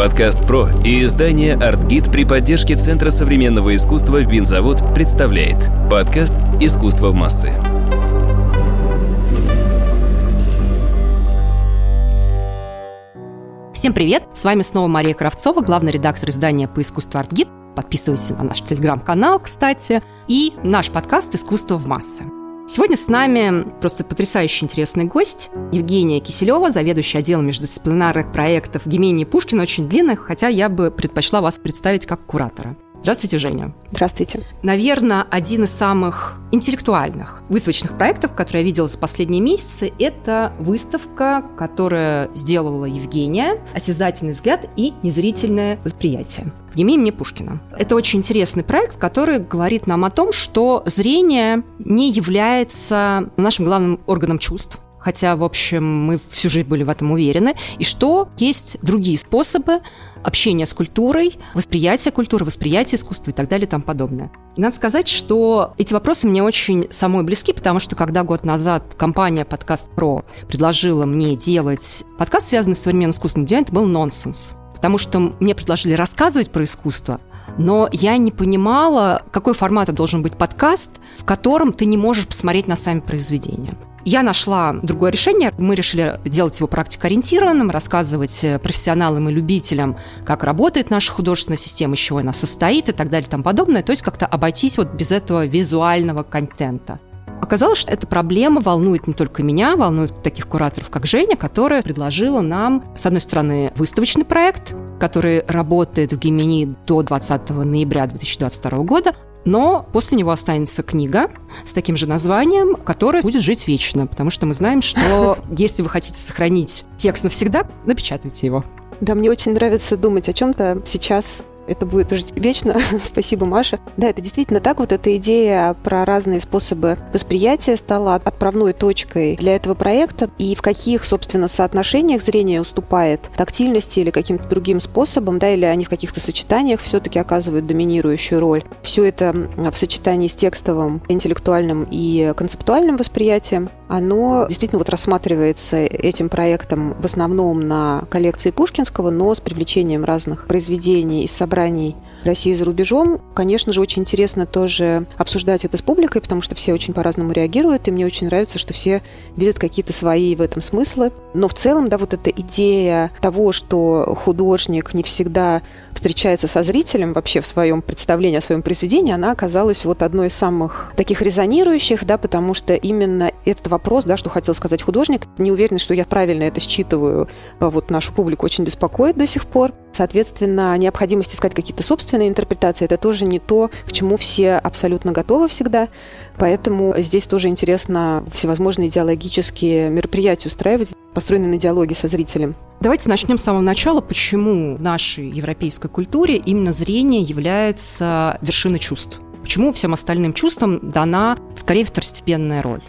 Подкаст «Про» и издание «Артгид» при поддержке Центра современного искусства «Винзавод» представляет подкаст «Искусство в массы». Всем привет! С вами снова Мария Кравцова, главный редактор издания по искусству «Артгид». Подписывайтесь на наш телеграм-канал, кстати, и наш подкаст «Искусство в массы». Сегодня с нами просто потрясающе интересный гость Евгения Киселева, заведующая отделом междисциплинарных проектов Гемении Пушкина, очень длинных, хотя я бы предпочла вас представить как куратора. Здравствуйте, Женя. Здравствуйте. Наверное, один из самых интеллектуальных выставочных проектов, которые я видела за последние месяцы, это выставка, которая сделала Евгения «Осязательный взгляд и незрительное восприятие». Евгения мне Пушкина. Это очень интересный проект, который говорит нам о том, что зрение не является нашим главным органом чувств, хотя, в общем, мы всю жизнь были в этом уверены, и что есть другие способы общения с культурой, восприятия культуры, восприятия искусства и так далее и тому подобное. И надо сказать, что эти вопросы мне очень самой близки, потому что когда год назад компания Подкаст Про предложила мне делать подкаст, связанный с современным искусством, для меня это был нонсенс. Потому что мне предложили рассказывать про искусство, но я не понимала, какой формат должен быть подкаст, в котором ты не можешь посмотреть на сами произведения. Я нашла другое решение. Мы решили делать его практикоориентированным, рассказывать э, профессионалам и любителям, как работает наша художественная система, из чего она состоит и так далее и тому подобное. То есть как-то обойтись вот без этого визуального контента. Оказалось, что эта проблема волнует не только меня, волнует таких кураторов, как Женя, которая предложила нам, с одной стороны, выставочный проект, который работает в Гемини до 20 ноября 2022 года, но после него останется книга с таким же названием, которая будет жить вечно, потому что мы знаем, что если вы хотите сохранить текст навсегда, напечатайте его. Да, мне очень нравится думать о чем-то сейчас это будет жить вечно. Спасибо, Маша. Да, это действительно так. Вот эта идея про разные способы восприятия стала отправной точкой для этого проекта. И в каких, собственно, соотношениях зрение уступает тактильности или каким-то другим способом, да, или они в каких-то сочетаниях все-таки оказывают доминирующую роль. Все это в сочетании с текстовым, интеллектуальным и концептуальным восприятием, оно действительно вот рассматривается этим проектом в основном на коллекции Пушкинского, но с привлечением разных произведений из собраний России за рубежом. Конечно же, очень интересно тоже обсуждать это с публикой, потому что все очень по-разному реагируют, и мне очень нравится, что все видят какие-то свои в этом смыслы. Но в целом, да, вот эта идея того, что художник не всегда встречается со зрителем вообще в своем представлении о своем произведении, она оказалась вот одной из самых таких резонирующих, да, потому что именно этот вопрос, да, что хотел сказать художник, не уверена, что я правильно это считываю, а вот нашу публику очень беспокоит до сих пор. Соответственно, необходимость искать какие-то собственные интерпретации – это тоже не то, к чему все абсолютно готовы всегда. Поэтому здесь тоже интересно всевозможные идеологические мероприятия устраивать, построенные на диалоге со зрителем. Давайте начнем с самого начала. Почему в нашей европейской культуре именно зрение является вершиной чувств? Почему всем остальным чувствам дана скорее второстепенная роль?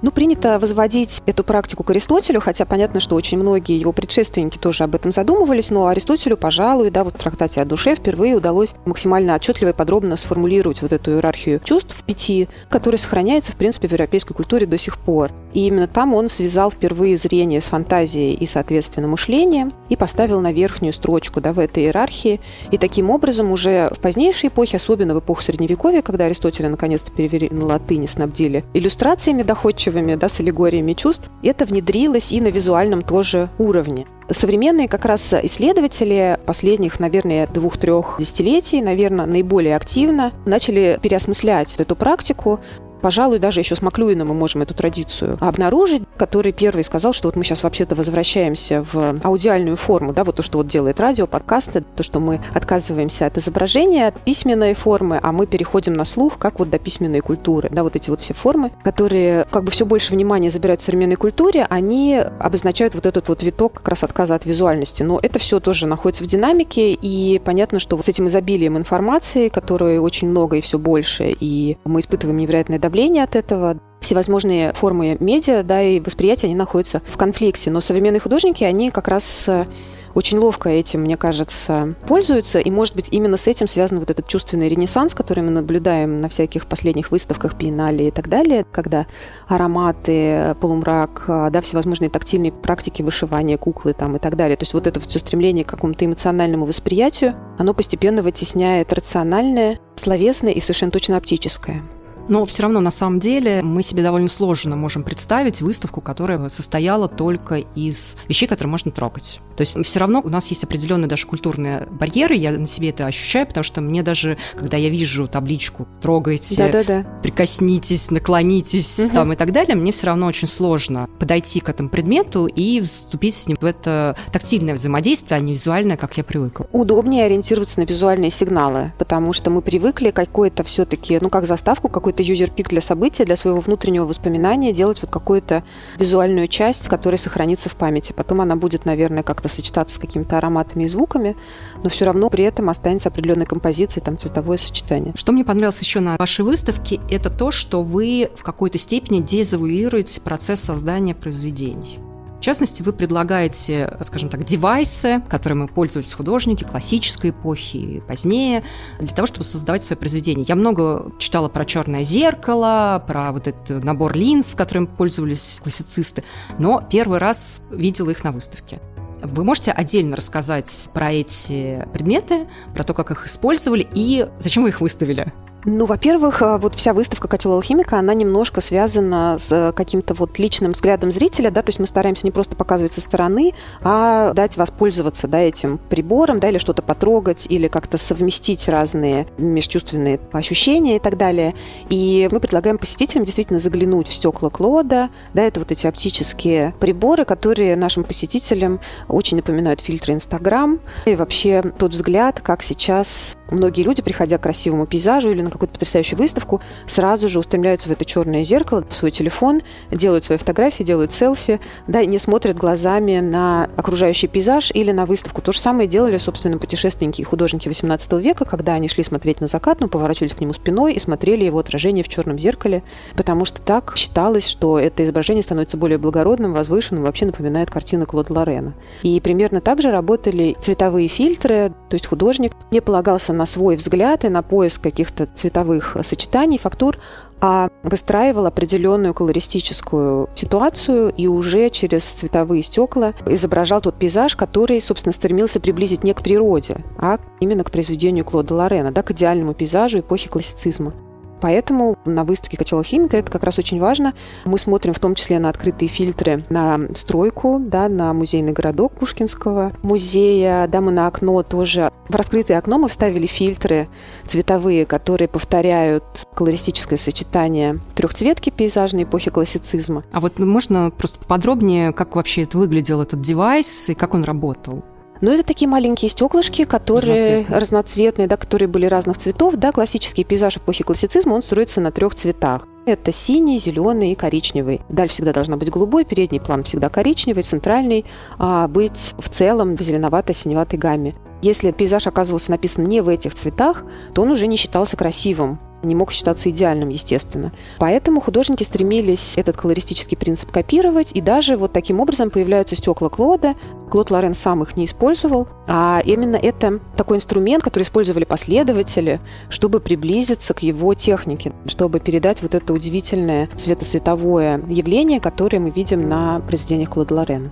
Ну, принято возводить эту практику к Аристотелю, хотя понятно, что очень многие его предшественники тоже об этом задумывались, но Аристотелю, пожалуй, да, вот в трактате о душе впервые удалось максимально отчетливо и подробно сформулировать вот эту иерархию чувств в пяти, которая сохраняется, в принципе, в европейской культуре до сих пор. И именно там он связал впервые зрение с фантазией и, соответственно, мышлением и поставил на верхнюю строчку да, в этой иерархии. И таким образом уже в позднейшей эпохе, особенно в эпоху Средневековья, когда Аристотеля наконец-то перевели на латыни, снабдили иллюстрациями доходчивыми, устойчивыми, да, с аллегориями чувств, это внедрилось и на визуальном тоже уровне. Современные как раз исследователи последних, наверное, двух-трех десятилетий, наверное, наиболее активно начали переосмыслять эту практику, Пожалуй, даже еще с Маклюином мы можем эту традицию обнаружить, который первый сказал, что вот мы сейчас вообще-то возвращаемся в аудиальную форму, да, вот то, что вот делает радио, подкасты, то, что мы отказываемся от изображения, от письменной формы, а мы переходим на слух, как вот до письменной культуры, да, вот эти вот все формы, которые как бы все больше внимания забирают в современной культуре, они обозначают вот этот вот виток как раз отказа от визуальности. Но это все тоже находится в динамике, и понятно, что с этим изобилием информации, которой очень много и все больше, и мы испытываем невероятное давление от этого. Всевозможные формы медиа да, и восприятия, они находятся в конфликте. Но современные художники, они как раз э, очень ловко этим, мне кажется, пользуются. И, может быть, именно с этим связан вот этот чувственный ренессанс, который мы наблюдаем на всяких последних выставках, биеннале и так далее, когда ароматы, полумрак, да, всевозможные тактильные практики вышивания куклы там и так далее. То есть вот это все стремление к какому-то эмоциональному восприятию, оно постепенно вытесняет рациональное, словесное и совершенно точно оптическое. Но все равно, на самом деле, мы себе довольно сложно можем представить выставку, которая состояла только из вещей, которые можно трогать. То есть все равно у нас есть определенные даже культурные барьеры, я на себе это ощущаю, потому что мне даже, когда я вижу табличку «трогайте», Да-да-да. «прикоснитесь», «наклонитесь» угу. там и так далее, мне все равно очень сложно подойти к этому предмету и вступить с ним в это тактильное взаимодействие, а не визуальное, как я привыкла. Удобнее ориентироваться на визуальные сигналы, потому что мы привыкли какой-то все-таки, ну как заставку, какой-то какой-то юзер-пик для события, для своего внутреннего воспоминания, делать вот какую-то визуальную часть, которая сохранится в памяти. Потом она будет, наверное, как-то сочетаться с какими-то ароматами и звуками, но все равно при этом останется определенная композиция, там цветовое сочетание. Что мне понравилось еще на вашей выставке, это то, что вы в какой-то степени дезавуируете процесс создания произведений. В частности, вы предлагаете, скажем так, девайсы, которыми пользовались художники классической эпохи и позднее, для того, чтобы создавать свои произведения. Я много читала про черное зеркало, про вот этот набор линз, которым пользовались классицисты, но первый раз видела их на выставке. Вы можете отдельно рассказать про эти предметы, про то, как их использовали и зачем вы их выставили? Ну, во-первых, э, вот вся выставка «Котел алхимика», она немножко связана с э, каким-то вот личным взглядом зрителя, да, то есть мы стараемся не просто показывать со стороны, а дать воспользоваться, да, этим прибором, да, или что-то потрогать, или как-то совместить разные межчувственные ощущения и так далее. И мы предлагаем посетителям действительно заглянуть в стекла Клода, да, это вот эти оптические приборы, которые нашим посетителям очень напоминают фильтры Инстаграм, и вообще тот взгляд, как сейчас многие люди, приходя к красивому пейзажу или на какую-то потрясающую выставку, сразу же устремляются в это черное зеркало, в свой телефон, делают свои фотографии, делают селфи, да, и не смотрят глазами на окружающий пейзаж или на выставку. То же самое делали, собственно, путешественники и художники XVIII века, когда они шли смотреть на закат, но поворачивались к нему спиной и смотрели его отражение в черном зеркале, потому что так считалось, что это изображение становится более благородным, возвышенным, вообще напоминает картины Клода Лорена. И примерно так же работали цветовые фильтры, то есть художник не полагался на свой взгляд и на поиск каких-то цветовых сочетаний, фактур, а выстраивал определенную колористическую ситуацию и уже через цветовые стекла изображал тот пейзаж, который, собственно, стремился приблизить не к природе, а именно к произведению Клода Лорена, да, к идеальному пейзажу эпохи классицизма. Поэтому на выставке «Котел химика» это как раз очень важно. Мы смотрим в том числе на открытые фильтры, на стройку, да, на музейный городок Пушкинского музея, да, мы на окно тоже. В раскрытое окно мы вставили фильтры цветовые, которые повторяют колористическое сочетание трехцветки пейзажной эпохи классицизма. А вот можно просто подробнее, как вообще это выглядел этот девайс и как он работал? Но это такие маленькие стеклышки, которые разноцветные. разноцветные, да, которые были разных цветов. Да, классический пейзаж эпохи классицизма, он строится на трех цветах. Это синий, зеленый и коричневый. Даль всегда должна быть голубой, передний план всегда коричневый, центральный а быть в целом в зеленовато-синеватой гамме. Если пейзаж оказывался написан не в этих цветах, то он уже не считался красивым не мог считаться идеальным, естественно. Поэтому художники стремились этот колористический принцип копировать, и даже вот таким образом появляются стекла Клода. Клод Лорен сам их не использовал, а именно это такой инструмент, который использовали последователи, чтобы приблизиться к его технике, чтобы передать вот это удивительное светосветовое явление, которое мы видим на произведениях Клода Лорена.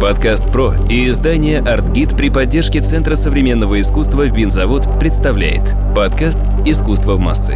Подкаст «Про» и издание «Артгид» при поддержке Центра современного искусства «Винзавод» представляет подкаст «Искусство в массы».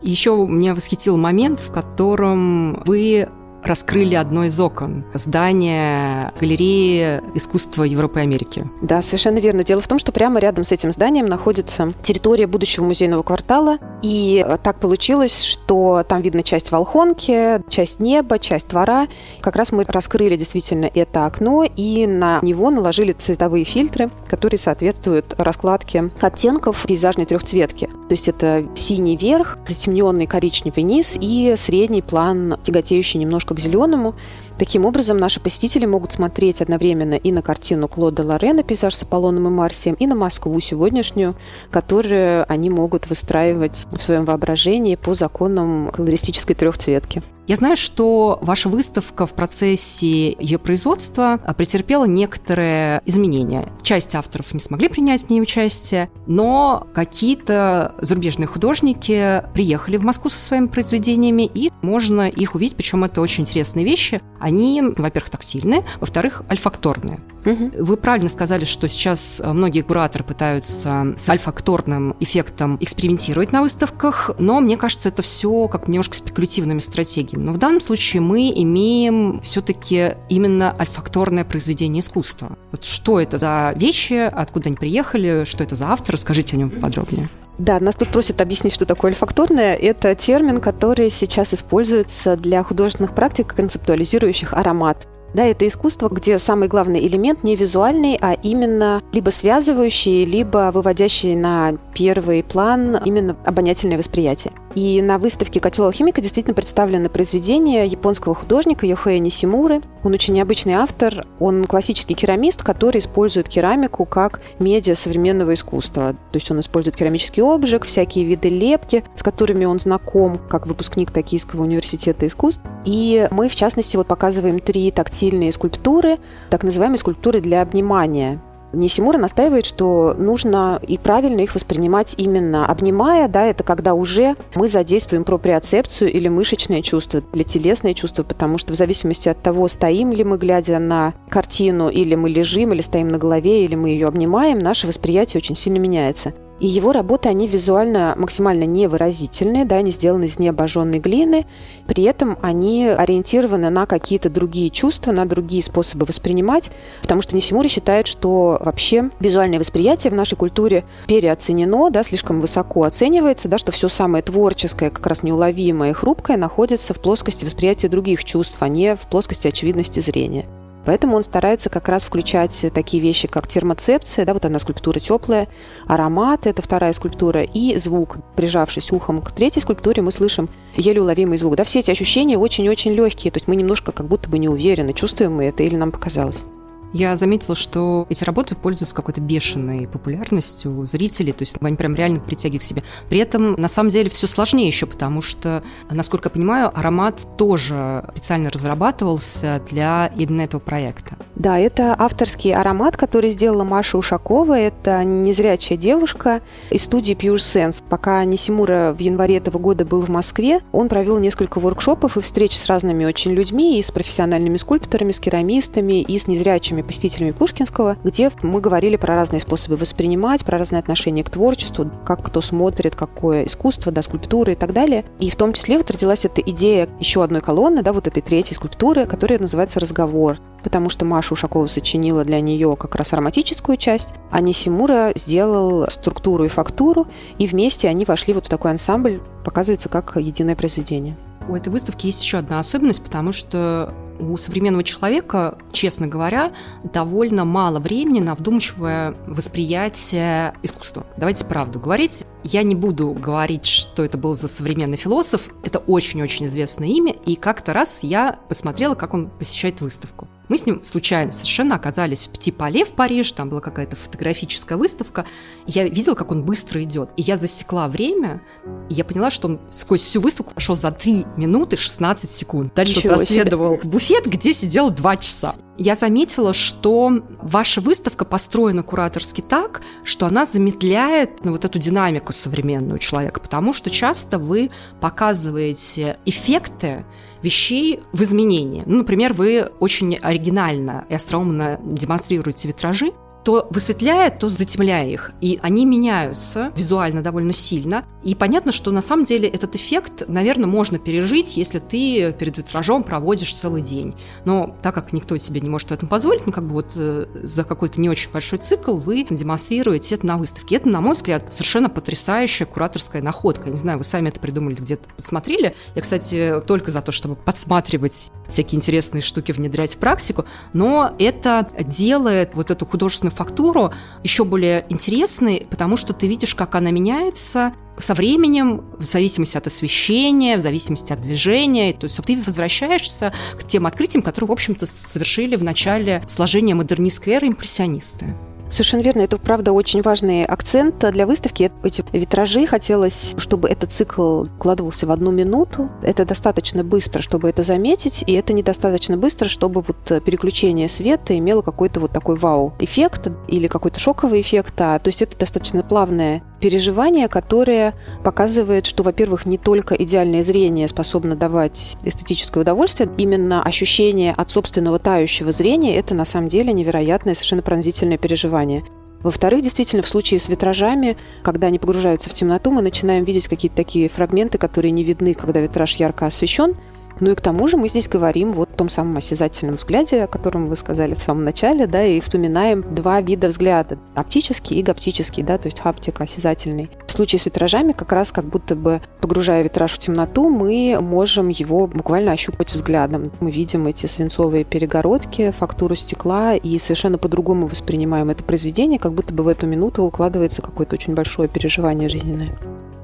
Еще меня восхитил момент, в котором вы раскрыли одно из окон здания галереи искусства Европы и Америки. Да, совершенно верно. Дело в том, что прямо рядом с этим зданием находится территория будущего музейного квартала. И так получилось, что там видно часть Волхонки, часть неба, часть двора. Как раз мы раскрыли действительно это окно и на него наложили цветовые фильтры, которые соответствуют раскладке оттенков пейзажной трехцветки. То есть это синий верх, затемненный коричневый низ и средний план, тяготеющий немножко к зеленому. Таким образом, наши посетители могут смотреть одновременно и на картину Клода Лорена «Пейзаж с Аполлоном и Марсием», и на Москву сегодняшнюю, которую они могут выстраивать в своем воображении по законам колористической трехцветки. Я знаю, что ваша выставка в процессе ее производства претерпела некоторые изменения. Часть авторов не смогли принять в ней участие, но какие-то зарубежные художники приехали в Москву со своими произведениями, и можно их увидеть, причем это очень интересные вещи. Они, во-первых, тактильные, во-вторых, альфакторные. Угу. Вы правильно сказали, что сейчас многие кураторы пытаются с альфакторным эффектом экспериментировать на выставках, но мне кажется, это все как немножко спекулятивными стратегиями. Но в данном случае мы имеем все-таки именно альфакторное произведение искусства. Вот что это за вещи, откуда они приехали, что это за автор, расскажите о нем подробнее. Да, нас тут просят объяснить, что такое альфакторное. Это термин, который сейчас используется для художественных практик, концептуализирующих аромат. Да, это искусство, где самый главный элемент не визуальный, а именно либо связывающий, либо выводящий на первый план именно обонятельное восприятие. И на выставке «Котел алхимика» действительно представлены произведения японского художника Йохея Нисимуры. Он очень необычный автор, он классический керамист, который использует керамику как медиа современного искусства. То есть он использует керамический обжиг, всякие виды лепки, с которыми он знаком, как выпускник Токийского университета искусств. И мы, в частности, вот показываем три тактильные скульптуры, так называемые скульптуры для обнимания. Нисимура настаивает, что нужно и правильно их воспринимать именно обнимая, да, это когда уже мы задействуем проприоцепцию или мышечное чувство, или телесное чувство, потому что в зависимости от того, стоим ли мы, глядя на картину, или мы лежим, или стоим на голове, или мы ее обнимаем, наше восприятие очень сильно меняется. И его работы, они визуально максимально невыразительные, да, они сделаны из необожженной глины, при этом они ориентированы на какие-то другие чувства, на другие способы воспринимать, потому что Нисимури считает, что вообще визуальное восприятие в нашей культуре переоценено, да, слишком высоко оценивается, да, что все самое творческое, как раз неуловимое и хрупкое находится в плоскости восприятия других чувств, а не в плоскости очевидности зрения. Поэтому он старается как раз включать такие вещи, как термоцепция, да, вот она скульптура теплая, аромат, это вторая скульптура, и звук. Прижавшись ухом к третьей скульптуре, мы слышим еле уловимый звук. Да, все эти ощущения очень-очень легкие, то есть мы немножко как будто бы не уверены, чувствуем мы это или нам показалось. Я заметила, что эти работы пользуются какой-то бешеной популярностью у зрителей, то есть они прям реально притягивают к себе. При этом, на самом деле, все сложнее еще, потому что, насколько я понимаю, аромат тоже специально разрабатывался для именно этого проекта. Да, это авторский аромат, который сделала Маша Ушакова. Это незрячая девушка из студии Pure Sense. Пока Нисимура в январе этого года был в Москве, он провел несколько воркшопов и встреч с разными очень людьми, и с профессиональными скульпторами, с керамистами, и с незрячими нашими посетителями Пушкинского, где мы говорили про разные способы воспринимать, про разные отношения к творчеству, как кто смотрит, какое искусство, да, скульптуры и так далее. И в том числе вот родилась эта идея еще одной колонны, да, вот этой третьей скульптуры, которая называется «Разговор» потому что Маша Ушакова сочинила для нее как раз ароматическую часть, а Нисимура сделал структуру и фактуру, и вместе они вошли вот в такой ансамбль, показывается как единое произведение. У этой выставки есть еще одна особенность, потому что у современного человека, честно говоря, довольно мало времени на вдумчивое восприятие искусства. Давайте правду говорить. Я не буду говорить, что это был за современный философ. Это очень-очень известное имя. И как-то раз я посмотрела, как он посещает выставку. Мы с ним случайно совершенно оказались в Пти-Пале в Париж, там была какая-то фотографическая выставка. Я видела, как он быстро идет. И я засекла время, и я поняла, что он сквозь всю выставку пошел за 3 минуты 16 секунд. Дальше Ничего он проследовал себе. в буфет, где сидел 2 часа. Я заметила, что ваша выставка построена кураторски так, что она замедляет ну, вот эту динамику современную человека, потому что часто вы показываете эффекты, вещей в изменении. Ну, например, вы очень оригинально и остроумно демонстрируете витражи, то высветляя, то затемляя их. И они меняются визуально довольно сильно. И понятно, что на самом деле этот эффект, наверное, можно пережить, если ты перед витражом проводишь целый день. Но так как никто себе не может в этом позволить, ну как бы вот э, за какой-то не очень большой цикл вы демонстрируете это на выставке. Это, на мой взгляд, совершенно потрясающая кураторская находка. Не знаю, вы сами это придумали, где-то посмотрели. Я, кстати, только за то, чтобы подсматривать всякие интересные штуки, внедрять в практику, но это делает вот эту художественную фактуру еще более интересной, потому что ты видишь, как она меняется, со временем, в зависимости от освещения, в зависимости от движения, то есть ты возвращаешься к тем открытиям, которые, в общем-то, совершили в начале сложения модернистской эры импрессионисты. Совершенно верно. Это, правда, очень важный акцент для выставки. Эти витражи хотелось, чтобы этот цикл укладывался в одну минуту. Это достаточно быстро, чтобы это заметить, и это недостаточно быстро, чтобы вот переключение света имело какой-то вот такой вау-эффект или какой-то шоковый эффект. А, то есть это достаточно плавное переживание, которое показывает, что, во-первых, не только идеальное зрение способно давать эстетическое удовольствие, именно ощущение от собственного тающего зрения – это на самом деле невероятное, совершенно пронзительное переживание. Во-вторых, действительно, в случае с витражами, когда они погружаются в темноту, мы начинаем видеть какие-то такие фрагменты, которые не видны, когда витраж ярко освещен, ну и к тому же мы здесь говорим вот о том самом осязательном взгляде, о котором вы сказали в самом начале, да, и вспоминаем два вида взгляда – оптический и гаптический, да, то есть хаптик осязательный. В случае с витражами как раз как будто бы, погружая витраж в темноту, мы можем его буквально ощупать взглядом. Мы видим эти свинцовые перегородки, фактуру стекла и совершенно по-другому воспринимаем это произведение, как будто бы в эту минуту укладывается какое-то очень большое переживание жизненное.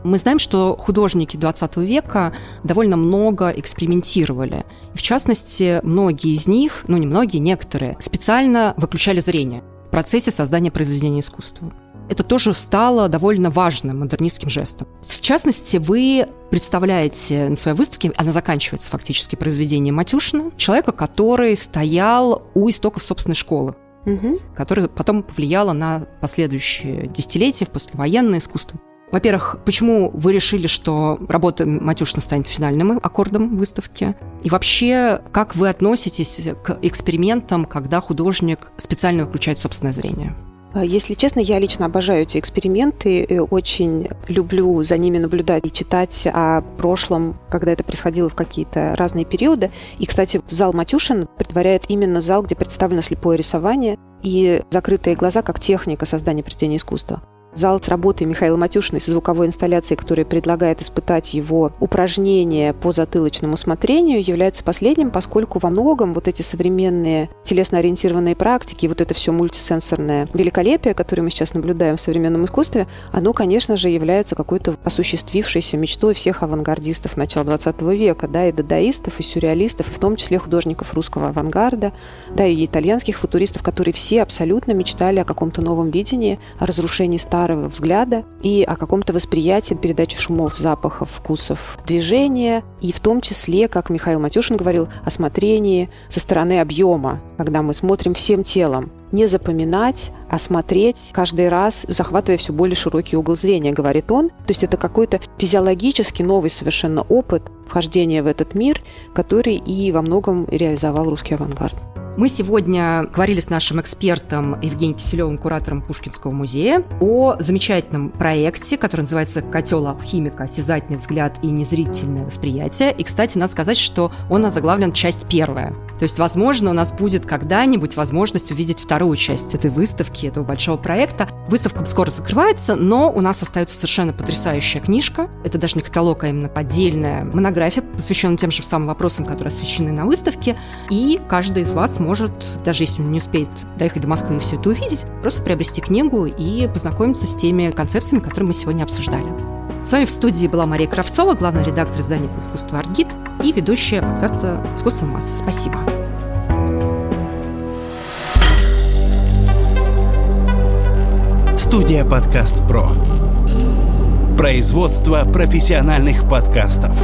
Мы знаем, что художники 20 века довольно много экспериментировали. В частности, многие из них, ну не многие, некоторые, специально выключали зрение в процессе создания произведения искусства. Это тоже стало довольно важным модернистским жестом. В частности, вы представляете на своей выставке, она заканчивается фактически произведением Матюшина, человека, который стоял у истоков собственной школы, угу. которая потом повлияла на последующие десятилетия в послевоенное искусство. Во-первых, почему вы решили, что работа Матюшина станет финальным аккордом выставки? И вообще, как вы относитесь к экспериментам, когда художник специально выключает собственное зрение? А, если честно, я лично обожаю эти эксперименты, очень люблю за ними наблюдать и читать о прошлом, когда это происходило в какие-то разные периоды. И, кстати, зал Матюшин предваряет именно зал, где представлено слепое рисование и закрытые глаза как техника создания произведения искусства. Зал с работой Михаила Матюшина с звуковой инсталляцией, которая предлагает испытать его упражнения по затылочному смотрению, является последним, поскольку во многом вот эти современные телесно-ориентированные практики, вот это все мультисенсорное великолепие, которое мы сейчас наблюдаем в современном искусстве, оно, конечно же, является какой-то осуществившейся мечтой всех авангардистов начала 20 века, да, и дадаистов, и сюрреалистов, в том числе художников русского авангарда, да, и итальянских футуристов, которые все абсолютно мечтали о каком-то новом видении, о разрушении старого старого взгляда и о каком-то восприятии передачи шумов, запахов, вкусов, движения, и в том числе, как Михаил Матюшин говорил, о смотрении со стороны объема, когда мы смотрим всем телом. Не запоминать, а смотреть каждый раз, захватывая все более широкий угол зрения, говорит он. То есть это какой-то физиологически новый совершенно опыт вхождения в этот мир, который и во многом реализовал русский авангард. Мы сегодня говорили с нашим экспертом Евгением Киселевым, куратором Пушкинского музея, о замечательном проекте, который называется «Котел алхимика. Осязательный взгляд и незрительное восприятие». И, кстати, надо сказать, что он озаглавлен часть первая. То есть, возможно, у нас будет когда-нибудь возможность увидеть вторую часть этой выставки, этого большого проекта. Выставка скоро закрывается, но у нас остается совершенно потрясающая книжка. Это даже не каталог, а именно отдельная монография, посвященная тем же самым вопросам, которые освещены на выставке. И каждый из вас может, даже если он не успеет доехать до Москвы и все это увидеть, просто приобрести книгу и познакомиться с теми концепциями, которые мы сегодня обсуждали. С вами в студии была Мария Кравцова, главный редактор издания по искусству «Артгид» и ведущая подкаста «Искусство массы». Спасибо. Студия «Подкаст Про». Производство профессиональных подкастов.